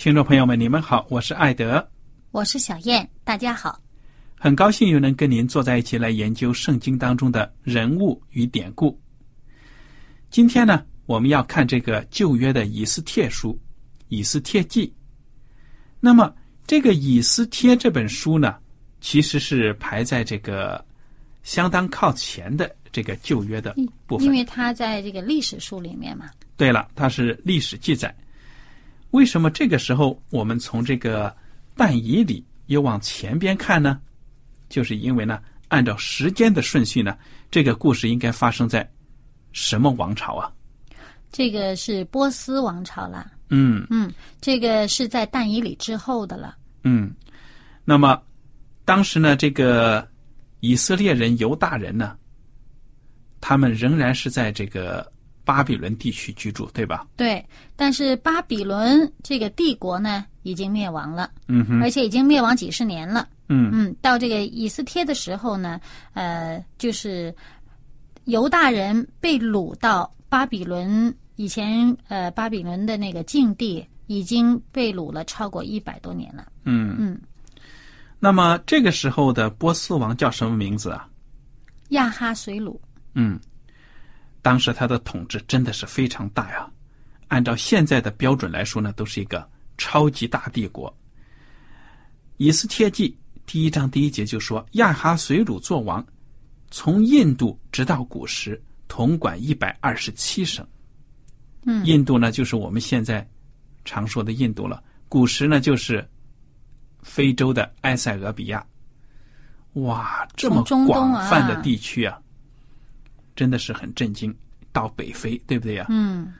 听众朋友们，你们好，我是艾德，我是小燕，大家好，很高兴又能跟您坐在一起来研究圣经当中的人物与典故。今天呢，我们要看这个旧约的以斯帖书《以斯帖记》。那么，这个《以斯帖》这本书呢，其实是排在这个相当靠前的这个旧约的部分，因为它在这个历史书里面嘛。对了，它是历史记载。为什么这个时候我们从这个但以里又往前边看呢？就是因为呢，按照时间的顺序呢，这个故事应该发生在什么王朝啊？这个是波斯王朝了。嗯嗯，这个是在但以里之后的了。嗯，那么当时呢，这个以色列人、犹大人呢，他们仍然是在这个。巴比伦地区居住，对吧？对，但是巴比伦这个帝国呢，已经灭亡了，嗯哼，而且已经灭亡几十年了，嗯嗯，到这个以斯帖的时候呢，呃，就是犹大人被掳到巴比伦，以前呃巴比伦的那个境地已经被掳了超过一百多年了，嗯嗯。那么这个时候的波斯王叫什么名字啊？亚哈随鲁。嗯。当时他的统治真的是非常大呀，按照现在的标准来说呢，都是一个超级大帝国。以斯帖记第一章第一节就说：“亚哈随鲁作王，从印度直到古时，统管一百二十七省。”嗯，印度呢，就是我们现在常说的印度了。古时呢，就是非洲的埃塞俄比亚。哇，这么广泛的地区啊！真的是很震惊，到北非，对不对呀？嗯。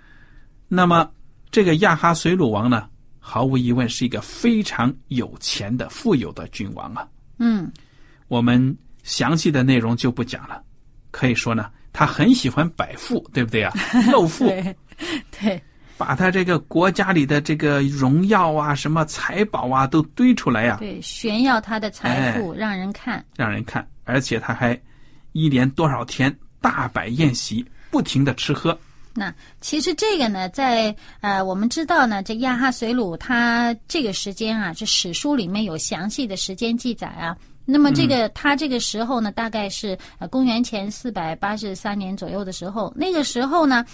那么，这个亚哈随鲁王呢，毫无疑问是一个非常有钱的、富有的君王啊。嗯。我们详细的内容就不讲了。可以说呢，他很喜欢摆富，对不对啊？露富。对。把他这个国家里的这个荣耀啊、什么财宝啊，都堆出来呀。对，炫耀他的财富，让人看。让人看，而且他还一连多少天。大摆宴席，不停的吃喝。那其实这个呢，在呃，我们知道呢，这亚哈随鲁他这个时间啊，这史书里面有详细的时间记载啊。那么这个他这个时候呢，大概是呃公元前四百八十三年左右的时候。那个时候呢，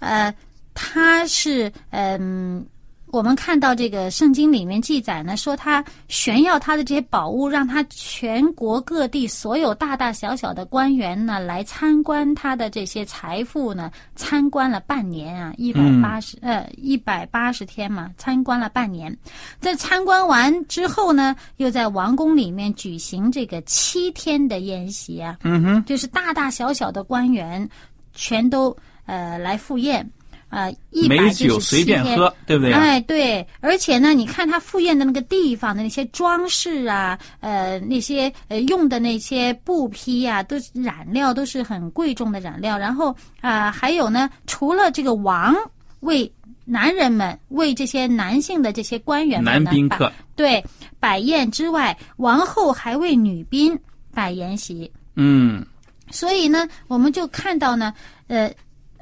呃，他是嗯。我们看到这个圣经里面记载呢，说他炫耀他的这些宝物，让他全国各地所有大大小小的官员呢来参观他的这些财富呢，参观了半年啊，一百八十呃一百八十天嘛，参观了半年。在参观完之后呢，又在王宫里面举行这个七天的宴席啊，嗯哼，就是大大小小的官员全都呃来赴宴。呃一美百七酒随。便喝，对不对啊？哎，对，而且呢，你看他赴宴的那个地方的那些装饰啊，呃，那些呃用的那些布匹啊，都染料都是很贵重的染料。然后啊、还有呢，除了这个王为男人们为这些男性的这些官员们男宾客，对摆宴之外，王后还为女宾摆筵席。嗯，所以呢，我们就看到呢，呃，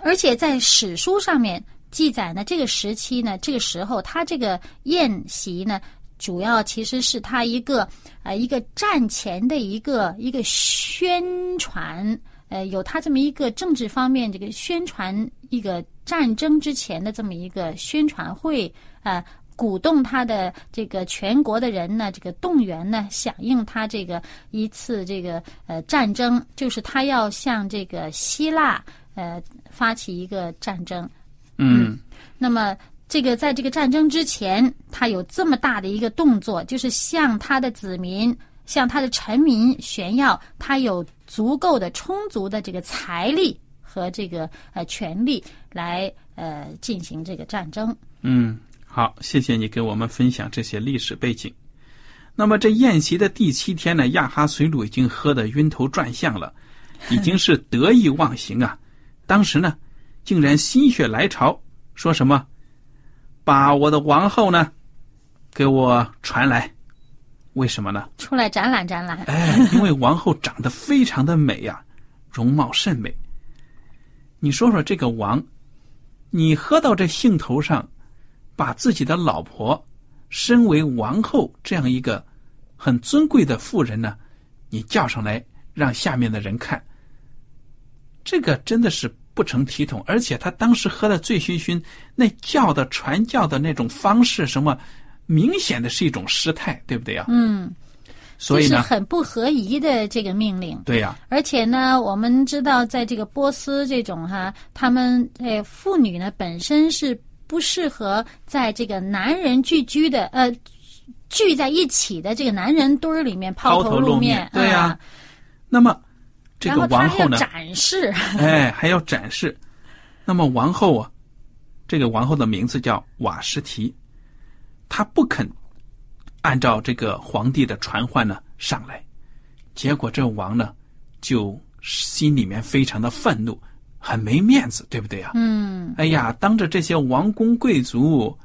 而且在史书上面记载呢，这个时期呢，这个时候他这个宴席呢，主要其实是他一个呃一个战前的一个一个宣传，呃，有他这么一个政治方面这个宣传一个战争之前的这么一个宣传会，呃。鼓动他的这个全国的人呢，这个动员呢，响应他这个一次这个呃战争，就是他要向这个希腊呃发起一个战争。嗯，那么这个在这个战争之前，他有这么大的一个动作，就是向他的子民、向他的臣民炫耀，他有足够的、充足的这个财力和这个呃权力来呃进行这个战争。嗯，好，谢谢你给我们分享这些历史背景。那么这宴席的第七天呢，亚哈随鲁已经喝得晕头转向了，已经是得意忘形啊。当时呢，竟然心血来潮，说什么把我的王后呢给我传来。为什么呢？出来展览展览，哎，因为王后长得非常的美呀、容貌甚美。你说说这个王，你喝到这兴头上，把自己的老婆，身为王后这样一个很尊贵的妇人呢，你叫上来让下面的人看，这个真的是不成体统。而且他当时喝的醉醺醺，那叫的传教的那种方式，什么明显的是一种失态，对不对啊？嗯，所以呢，很不合宜的这个命令。对呀、而且呢，我们知道，在这个波斯这种哈，他们呃妇女呢本身是不适合在这个男人聚居的呃聚在一起的这个男人堆儿里面抛抛头露面面，对呀啊那么这个王后呢，展示，哎，还要展示。那么王后啊，这个王后的名字叫瓦什提，她不肯按照这个皇帝的传唤呢上来，结果这王呢就心里面非常的愤怒，很没面子，对不对啊？嗯，哎呀，当着这些王公贵族，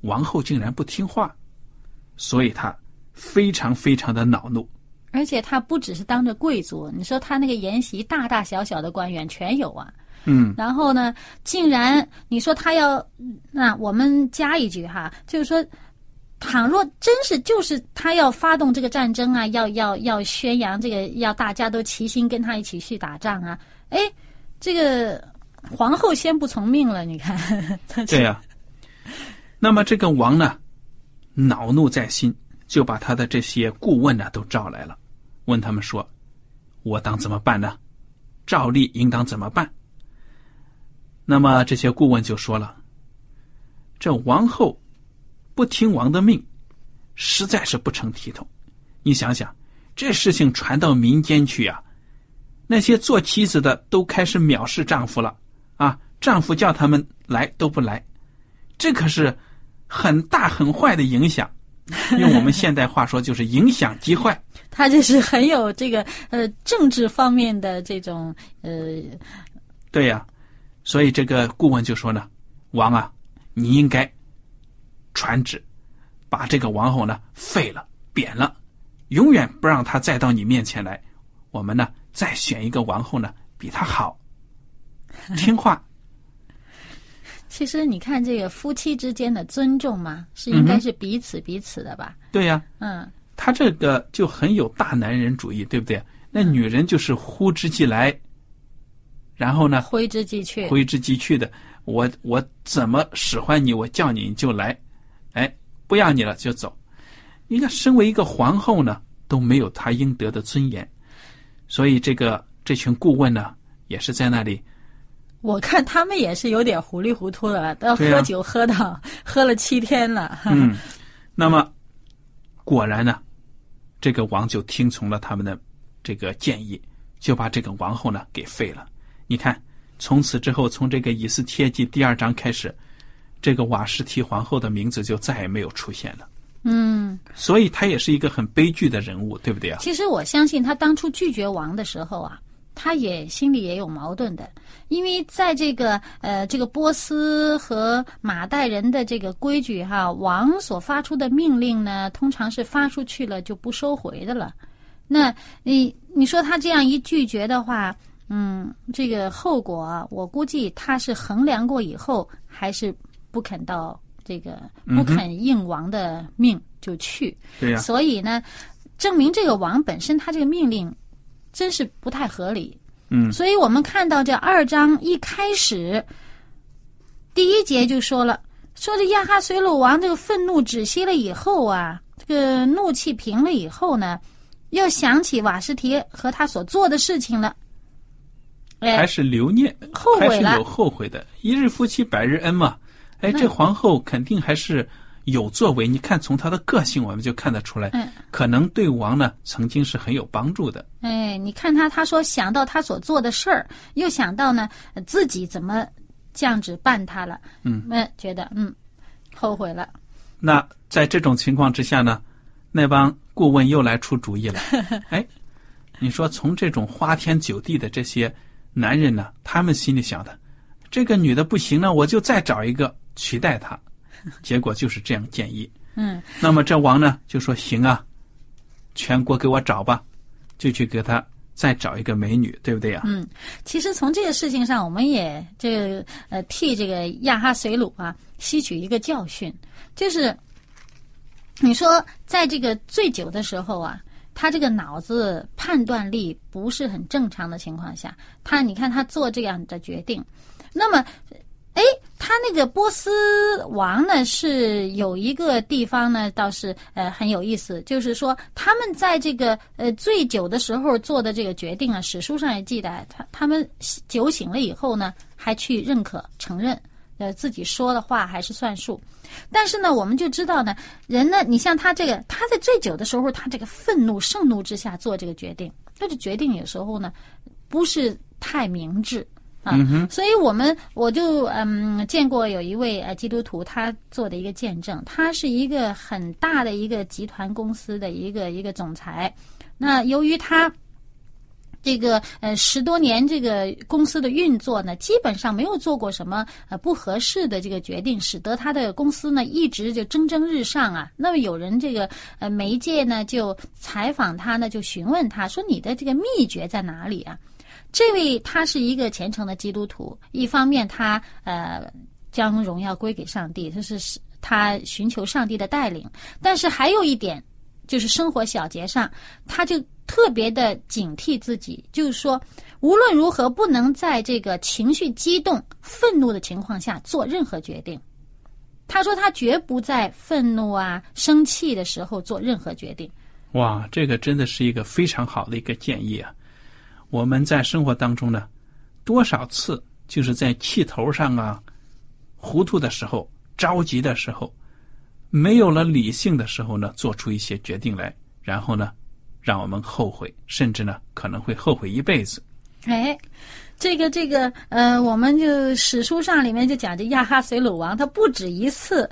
王后竟然不听话，所以她非常非常的恼怒。而且他不只是当着贵族，你说他那个筵席大大小小的官员全有啊。嗯，然后呢，竟然你说他要，那我们加一句哈，就是说，倘若真是就是他要发动这个战争啊，要要要宣扬这个，要大家都齐心跟他一起去打仗啊，哎，这个皇后先不从命了，你看，对呀、那么这个王呢，恼怒在心，就把他的这些顾问呢都召来了，问他们说：“我当怎么办呢？照例应当怎么办？”那么这些顾问就说了：“这王后不听王的命，实在是不成体统。你想想，这事情传到民间去呀、那些做妻子的都开始藐视丈夫了啊！丈夫叫他们来都不来，这可是很大很坏的影响。用我们现代话说，就是影响极坏。他就是很有这个呃政治方面的这种呃对呀、所以这个顾问就说呢：“王啊，你应该传旨，把这个王后呢废了、贬了，永远不让她再到你面前来。我们呢再选一个王后呢，比她好，听话。其实你看这个夫妻之间的尊重嘛，是应该是彼此彼此的吧？对呀、嗯，他这个就很有大男人主义，对不对？那女人就是呼之即来，然后呢挥之即去。挥之即去的。我我怎么使唤你，我叫你你就来，哎，不要你了就走。你看，身为一个皇后呢，都没有她应得的尊严，所以这个这群顾问呢，也是在那里，我看他们也是有点糊里糊涂的了，都喝酒喝到、喝了七天了。嗯，那么果然呢，这个王就听从了他们的这个建议，就把这个王后呢给废了。你看，从此之后，从这个以斯帖记第二章开始，这个瓦什提皇后的名字就再也没有出现了。嗯，所以她也是一个很悲剧的人物，对不对啊？其实我相信他当初拒绝王的时候啊，他也心里也有矛盾的，因为在这个呃这个波斯和马代人的这个规矩哈，王所发出的命令呢，通常是发出去了就不收回的了。那你你说他这样一拒绝的话，嗯，这个后果啊，我估计他是衡量过以后，还是不肯到这个不肯应王的命就去。对呀、所以呢，证明这个王本身他这个命令真是不太合理。嗯所以我们看到这二章一开始，第一节就说了，说这亚哈随鲁王这个愤怒止息了以后啊，这个怒气平了以后呢，又想起瓦斯提和他所做的事情了。哎，还是留念，后悔了还是有后悔的。一日夫妻百日恩嘛。哎，这皇后肯定还是有作为。你看，从他的个性我们就看得出来，嗯可能对王呢曾经是很有帮助的。哎，你看他，他说想到他所做的事儿，又想到呢呃自己怎么这样子办他了，嗯，嗯，觉得嗯后悔了，那在这种情况之下呢，那帮顾问又来出主意了。哎，你说从这种花天酒地的这些男人呢，他们心里想的，这个女的不行呢，我就再找一个取代她。结果就是这样建议。嗯那么这王呢就说行啊，全国给我找吧，就去给他再找一个美女，对不对呀、嗯。其实从这个事情上，我们也这个呃替这个亚哈随鲁啊吸取一个教训，就是你说在这个醉酒的时候啊。他这个脑子判断力不是很正常的情况下，他你看他做这样的决定，那么哎，他那个波斯王呢是有一个地方呢，倒是呃很有意思，就是说他们在这个呃醉酒的时候做的这个决定啊，史书上也记载，他他们酒醒了以后呢，还去认可承认，呃自己说的话还是算数。但是呢，我们就知道呢，人呢，你像他这个，他在醉酒的时候，他这个愤怒、盛怒之下做这个决定，他的决定有时候呢，不是太明智。啊，所以我们我就嗯见过有一位呃基督徒，他做的一个见证，他是一个很大的一个集团公司的一个一个总裁。那由于他这个呃十多年这个公司的运作呢，基本上没有做过什么呃不合适的这个决定，使得他的公司呢一直就蒸蒸日上啊。那么有人这个呃媒介呢就采访他呢，就询问他说：“你的这个秘诀在哪里啊？”这位他是一个虔诚的基督徒，一方面他呃将荣耀归给上帝，这是他寻求上帝的带领，但是还有一点就是生活小节上，他就特别的警惕自己，就是说无论如何不能在这个情绪激动、愤怒的情况下做任何决定。他说他绝不在愤怒啊、生气的时候做任何决定。哇，这个真的是一个非常好的一个建议啊！我们在生活当中呢，多少次就是在气头上啊、糊涂的时候、着急的时候，没有了理性的时候呢，做出一些决定来，然后呢，让我们后悔，甚至呢可能会后悔一辈子。哎，这个这个呃，我们就史书上里面就讲这亚哈随鲁王，他不止一次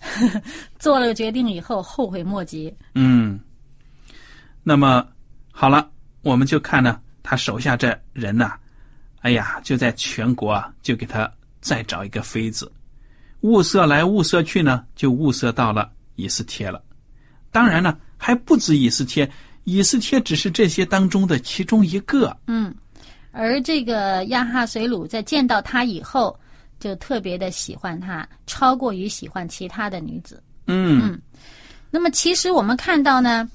呵呵做了决定以后后悔莫及。嗯，那么好了，我们就看呢，他手下这人呐、哎呀，就在全国啊，就给他再找一个妃子，物色来物色去呢，就物色到了以斯帖了。当然呢，还不止以斯帖，以斯帖只是这些当中的其中一个。嗯，而这个亚哈随鲁在见到他以后，就特别的喜欢他，超过于喜欢其他的女子。嗯那么其实我们看到呢，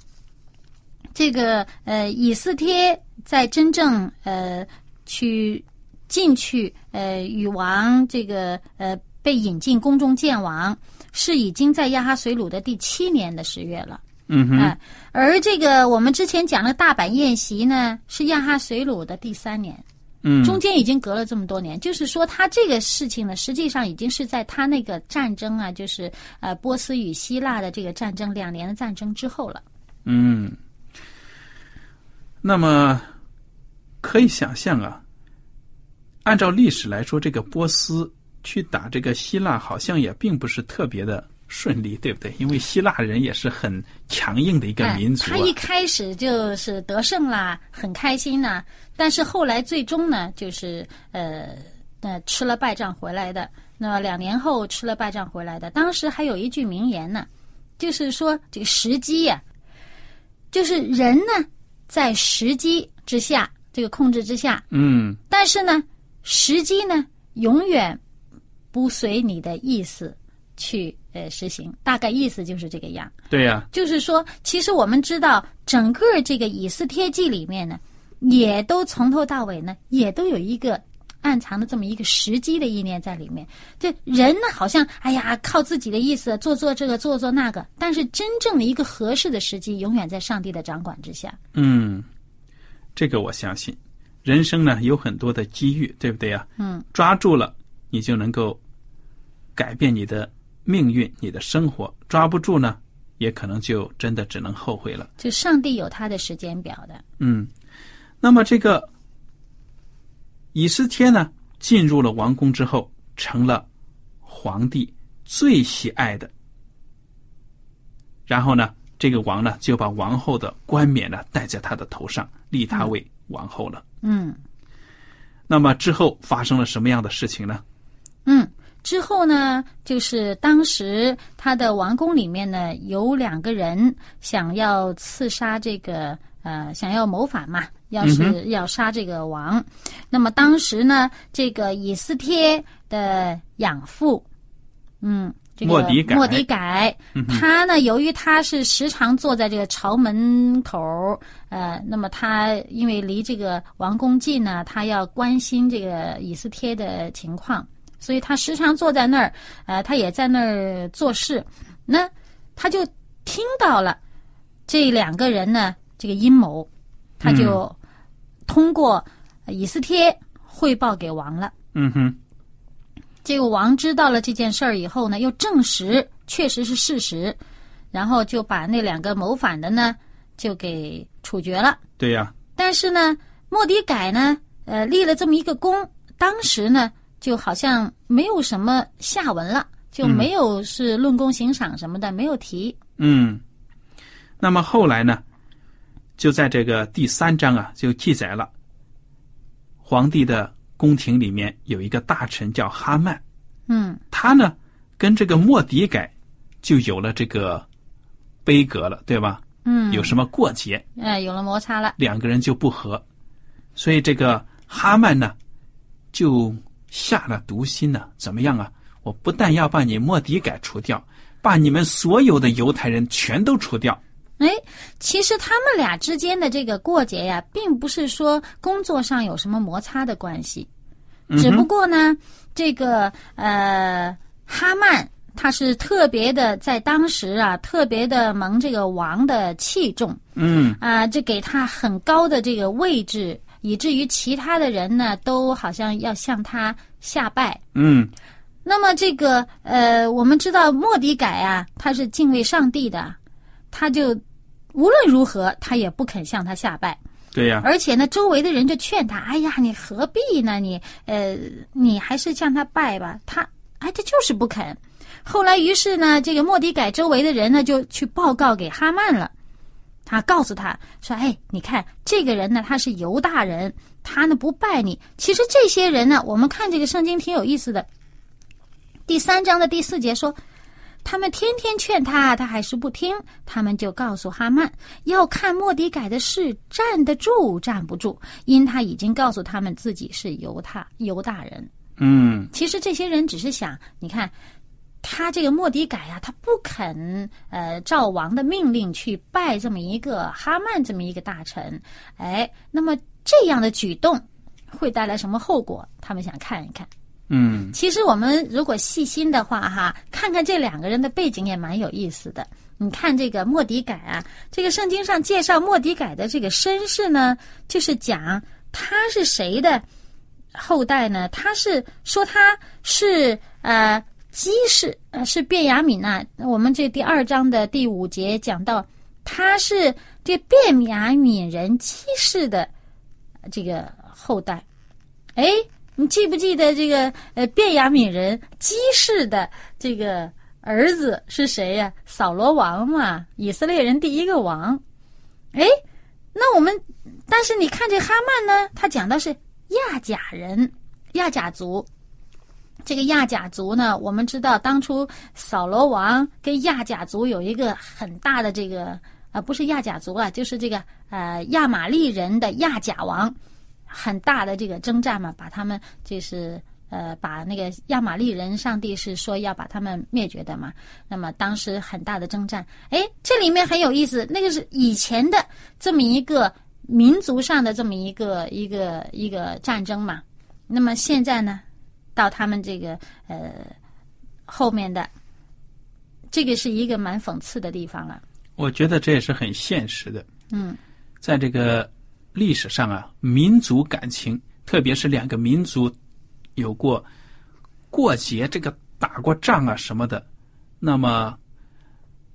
这个呃以斯帖在真正呃去进去呃与王这个呃被引进宫中见王，是已经在亚哈随鲁的第七年的十月了。嗯哼，哎，而这个我们之前讲的大阪宴席呢，是亚哈随鲁的第三年。嗯中间已经隔了这么多年，就是说他这个事情呢，实际上已经是在他那个战争啊，就是呃波斯与希腊的这个战争两年的战争之后了。嗯。那么可以想象啊，按照历史来说，这个波斯去打这个希腊，好像也并不是特别的顺利，对不对？因为希腊人也是很强硬的一个民族、啊哎。他一开始就是得胜啦，很开心呐、但是后来最终呢，就是呃呃吃了败仗回来的。那么两年后吃了败仗回来的，当时还有一句名言呢，就是说这个时机呀、就是人呢在时机之下，这个控制之下，嗯，但是呢，时机呢永远不随你的意思去呃实行，大概意思就是这个样。对呀、就是说，其实我们知道，整个这个以斯帖记里面呢，也都从头到尾呢，也都有一个暗藏的这么一个时机的意念在里面。这人呢，好像哎呀，靠自己的意思做做这个，做做那个，但是真正的一个合适的时机，永远在上帝的掌管之下。嗯，这个我相信。人生呢有很多的机遇，对不对呀？嗯，抓住了，你就能够改变你的命运、你的生活；抓不住呢，也可能就真的只能后悔了。就上帝有他的时间表的。嗯，那么这个以斯帖呢，进入了王宫之后，成了皇帝最喜爱的。然后呢，这个王呢就把王后的冠冕呢戴在他的头上，立她为王后了。嗯那么之后发生了什么样的事情呢？嗯。之后呢，就是当时他的王宫里面呢，有两个人想要刺杀这个呃，想要谋反嘛，要嗯是要杀这个王。那么当时呢，这个以斯帖的养父，嗯，这个莫迪改。莫迪改，他呢，由于他是时常坐在这个朝门口，呃，那么他因为离这个王宫近呢，他要关心这个以斯帖的情况，所以他时常坐在那儿，呃，他也在那儿做事。那他就听到了这两个人呢这个阴谋，他就通过以斯帖汇报给王了。嗯哼，这个王知道了这件事儿以后呢，又证实确实是事实，然后就把那两个谋反的呢就给处决了。对呀、但是呢，莫迪改呢，呃，立了这么一个功，当时呢就好像没有什么下文了，就没有是论功行赏什么的，没有提。嗯。那么后来呢，就在这个第三章啊，就记载了皇帝的宫廷里面有一个大臣叫哈曼，嗯他呢跟这个莫迪改就有了这个悲格了，对吧？嗯，有什么过节，哎，有了摩擦了。两个人就不和，所以这个哈曼呢就下了毒心呢，怎么样啊？我不但要把你莫迪改除掉，把你们所有的犹太人全都除掉。哎，其实他们俩之间的这个过节呀，并不是说工作上有什么摩擦的关系，只不过呢，这个呃哈曼他是特别的在当时啊，特别的蒙这个王的器重嗯。啊、这给他很高的这个位置，以至于其他的人呢都好像要向他下拜。嗯。那么这个呃，我们知道莫迪改啊，他是敬畏上帝的，他就无论如何他也不肯向他下拜，对呀、而且呢，周围的人就劝他：“哎呀，你何必呢？你呃，你还是向他拜吧。”他哎，他就是不肯。后来，于是呢，这个莫迪改周围的人呢，就去报告给哈曼了。他告诉他说：“哎，你看这个人呢，他是犹大人，他呢不拜你。其实这些人呢，我们看这个圣经挺有意思的。第三章的第四节说，他们天天劝他，他还是不听。他们就告诉哈曼，要看莫迪改的事站得住站不住，因他已经告诉他们自己是犹太犹大人。嗯其实这些人只是想，你看。他这个莫迪改呀、他不肯呃赵王的命令去拜这么一个哈曼这么一个大臣，哎，那么这样的举动会带来什么后果？他们想看一看。嗯其实我们如果细心的话，哈，看看这两个人的背景也蛮有意思的。你看这个莫迪改啊，这个圣经上介绍莫迪改的这个身世呢，就是讲他是谁的后代呢？他是说他是呃基氏，呃是卞雅敏呐、我们这第二章的第五节讲到，他是这卞雅敏人基氏的这个后代。哎，你记不记得这个呃，便雅悯人基士的这个儿子是谁呀？扫罗王嘛，以色列人第一个王。哎，那我们，但是你看这哈曼呢，他讲的是亚甲人，亚甲族。这个亚甲族呢，我们知道当初扫罗王跟亚甲族有一个很大的这个呃，不是亚甲族啊，就是这个呃亚玛利人的亚甲王，很大的这个征战嘛，把他们就是呃把那个亚玛利人，上帝是说要把他们灭绝的嘛。那么当时很大的征战，哎，这里面很有意思，那个是以前的这么一个民族上的这么一个一个一个战争嘛。那么现在呢？到他们这个呃后面的，这个是一个蛮讽刺的地方了。我觉得这也是很现实的。嗯，在这个历史上啊，民族感情，特别是两个民族有过过节，这个打过仗啊什么的，那么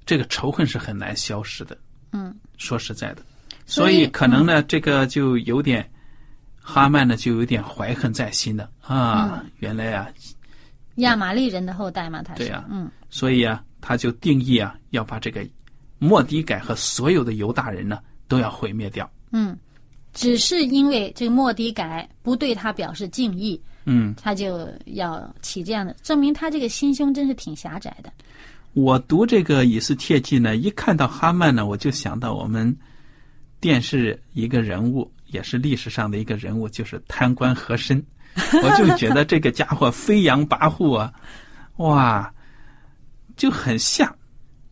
这个仇恨是很难消失的。嗯，说实在的，所以可能呢，这个就有点。哈曼呢，就有点怀恨在心的啊！原来啊，亚玛利人的后代嘛，他是对呀，嗯，所以啊，他就定义啊，要把这个莫迪改和所有的犹大人呢，都要毁灭掉。嗯，只是因为这个莫迪改不对他表示敬意，嗯，他就要起这样的，证明他这个心胸真是挺狭窄的。我读这个以斯帖记呢，一看到哈曼呢，我就想到我们电视一个人物。也是历史上的一个人物，就是贪官和珅。我就觉得这个家伙飞扬跋扈啊，哇，就很像。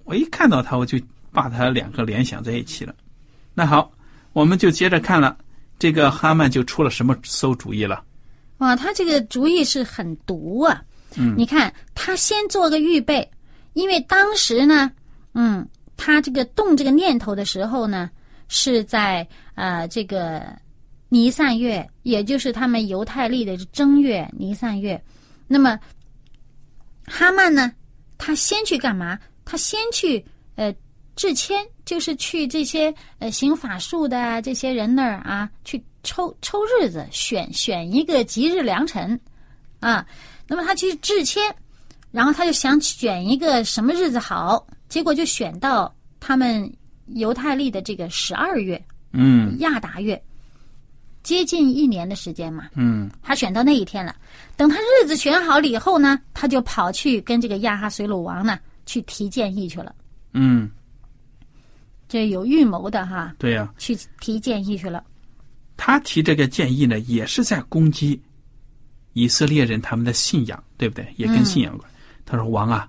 我一看到他，我就把他两个联想在一起了。那好，我们就接着看了，这个哈曼就出了什么馊主意了？哇，他这个主意是很毒啊！嗯，你看他先做个预备，因为当时呢，嗯，他这个动这个念头的时候呢。是在呃这个尼散月，也就是他们犹太历的正月尼散月。那么哈曼呢，他先去干嘛？他先去呃致签，就是去这些呃行法术的这些人那儿啊，去抽抽日子，选选一个吉日良辰啊。那么他去致签，然后他就想选一个什么日子好，结果就选到他们。犹太历的这个十二月，嗯，亚达月，接近一年的时间嘛，嗯，他选到那一天了。等他日子选好了以后呢，他就跑去跟这个亚哈水鲁王呢去提建议去了。嗯，这有预谋的哈。对呀，去提建议去了。他提这个建议呢，也是在攻击以色列人他们的信仰，对不对？也跟信仰有关。他说：“王啊，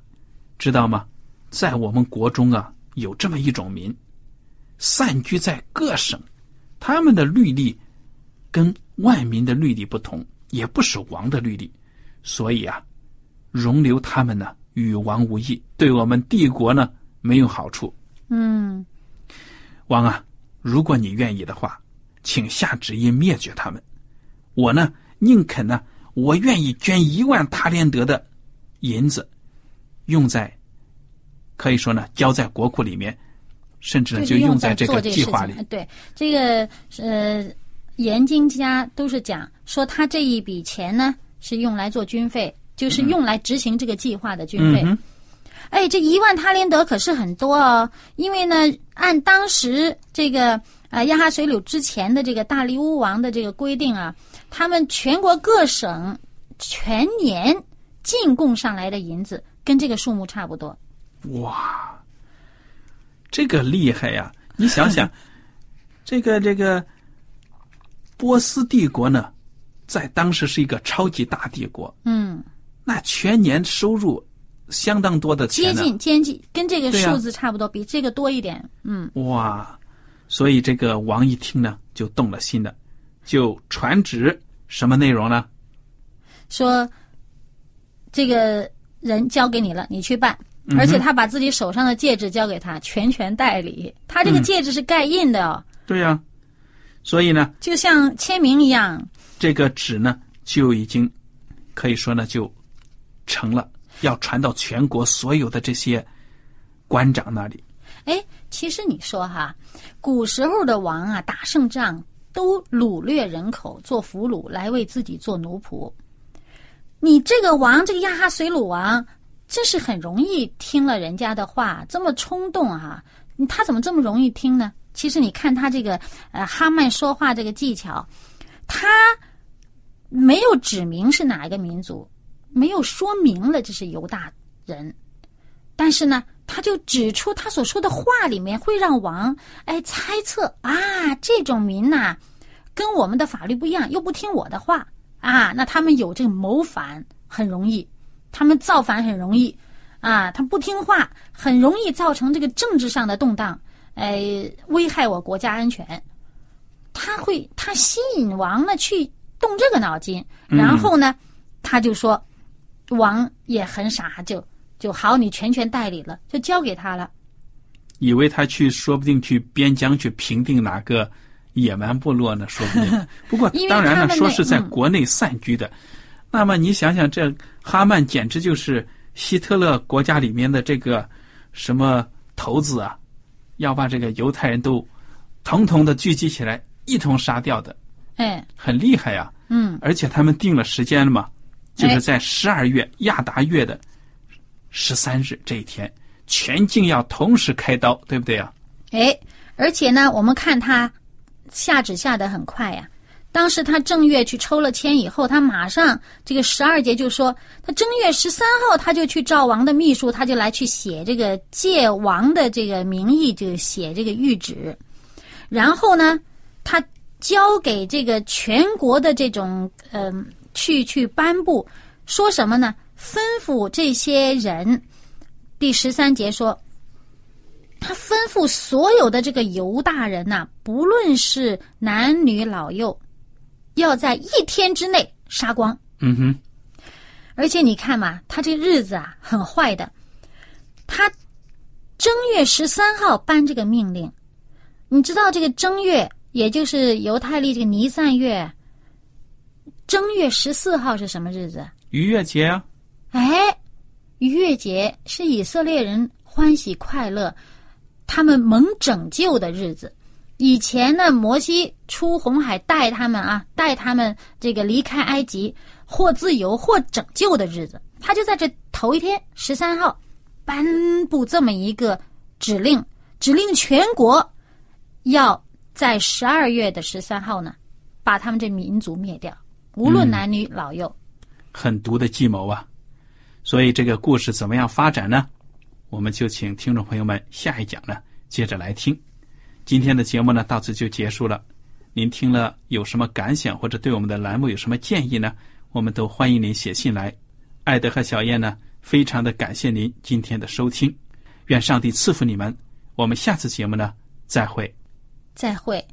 知道吗？在我们国中啊，有这么一种民。”散居在各省，他们的律例跟万民的律例不同，也不守王的律例，所以啊，容留他们呢与王无异，对我们帝国呢没有好处。嗯，王啊，如果你愿意的话，请下旨意灭绝他们。我呢宁肯呢，我愿意捐一万塔连德的银子，用在可以说呢交在国库里面。甚至呢，就用在这个计划里。对这个呃，严经家都是讲说，他这一笔钱呢是用来做军费，就是用来执行这个计划的军费。哎，这一万他连德可是很多哦，因为呢，按当时这个啊亚哈水柳之前的这个大利乌王的这个规定啊，他们全国各省全年进贡上来的银子跟这个数目差不多。哇！这个厉害呀！你想想，这个这个波斯帝国呢，在当时是一个超级大帝国。嗯，那全年收入相当多的钱，接近接近跟这个数字差不多，比这个多一点。嗯，哇！所以这个王一听呢，就动了心了，就传旨什么内容呢？说这个人交给你了，你去办。而且他把自己手上的戒指交给他，全权代理。他这个戒指是盖印的哦。对呀，所以呢，就像签名一样。这个纸呢，就已经可以说呢，就成了要传到全国所有的这些官长那里。哎，其实你说哈，古时候的王啊，打胜仗都掳掠人口，做俘虏来为自己做奴仆。你这个王，这个亚哈随鲁王，真是很容易听了人家的话，这么冲动啊！他怎么这么容易听呢？其实你看他这个呃哈曼说话这个技巧，他没有指明是哪一个民族，没有说明了这是犹大人，但是呢，他就指出他所说的话里面会让王哎猜测啊，这种民呐，跟我们的法律不一样，又不听我的话啊，那他们有这个谋反很容易，他们造反很容易啊，他不听话很容易造成这个政治上的动荡。哎，危害我国家安全，他会他吸引王呢去动这个脑筋，然后呢，他就说，王也很傻，就就好，你全权代理了，就交给他了。以为他去，说不定去边疆去平定哪个野蛮部落呢？说不定。不过当然了，说是在国内散居的。那么你想想，这哈曼简直就是希特勒国家里面的这个什么头子啊！要把这个犹太人都统统的聚集起来，一同杀掉的，哎，很厉害呀。嗯，而且他们定了时间了嘛，就是在十二月亚达月的十三日这一天，全境要同时开刀，对不对啊？哎，而且呢，我们看他下旨下的很快呀。当时他正月去抽了签以后，他马上这个十二节就说，他正月十三号他就去赵王的秘书，他就来去写这个借王的这个名义，就写这个谕旨。然后呢，他交给这个全国的这种嗯，去去颁布，说什么呢？吩咐这些人，第十三节说，他吩咐所有的这个犹大人呐，不论是男女老幼。要在一天之内杀光。嗯哼，而且你看嘛，他这日子啊很坏的。他正月十三号颁这个命令，你知道这个正月，也就是犹太历这个尼散月，正月十四号是什么日子？逾越节啊。哎，逾越节是以色列人欢喜快乐，他们蒙拯救的日子。以前呢，摩西出红海带他们啊，带他们这个离开埃及，或自由或拯救的日子，他就在这头一天十三号，颁布这么一个指令，指令全国要在十二月的十三号呢，把他们这民族灭掉，无论男女老幼。狠毒的计谋啊！所以这个故事怎么样发展呢？我们就请听众朋友们下一讲呢，接着来听。今天的节目呢，到此就结束了。您听了有什么感想，或者对我们的栏目有什么建议呢？我们都欢迎您写信来。艾德和小燕呢，非常的感谢您今天的收听。愿上帝赐福你们。我们下次节目呢，再会。再会。